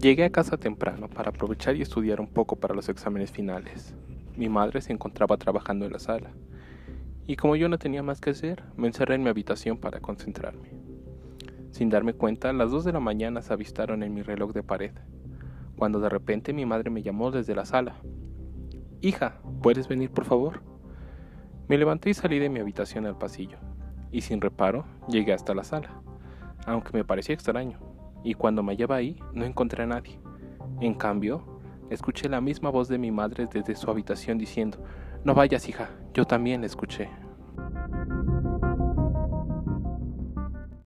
Llegué a casa temprano para aprovechar y estudiar un poco para los exámenes finales. Mi madre se encontraba trabajando en la sala, y como yo no tenía más que hacer, me encerré en mi habitación para concentrarme. Sin darme cuenta, las dos de la mañana se avistaron en mi reloj de pared, cuando de repente mi madre me llamó desde la sala. Hija, ¿puedes venir por favor? Me levanté y salí de mi habitación al pasillo, y sin reparo llegué hasta la sala, aunque me parecía extraño, y cuando me hallaba ahí no encontré a nadie. En cambio, escuché la misma voz de mi madre desde su habitación diciendo, No vayas, hija, yo también la escuché.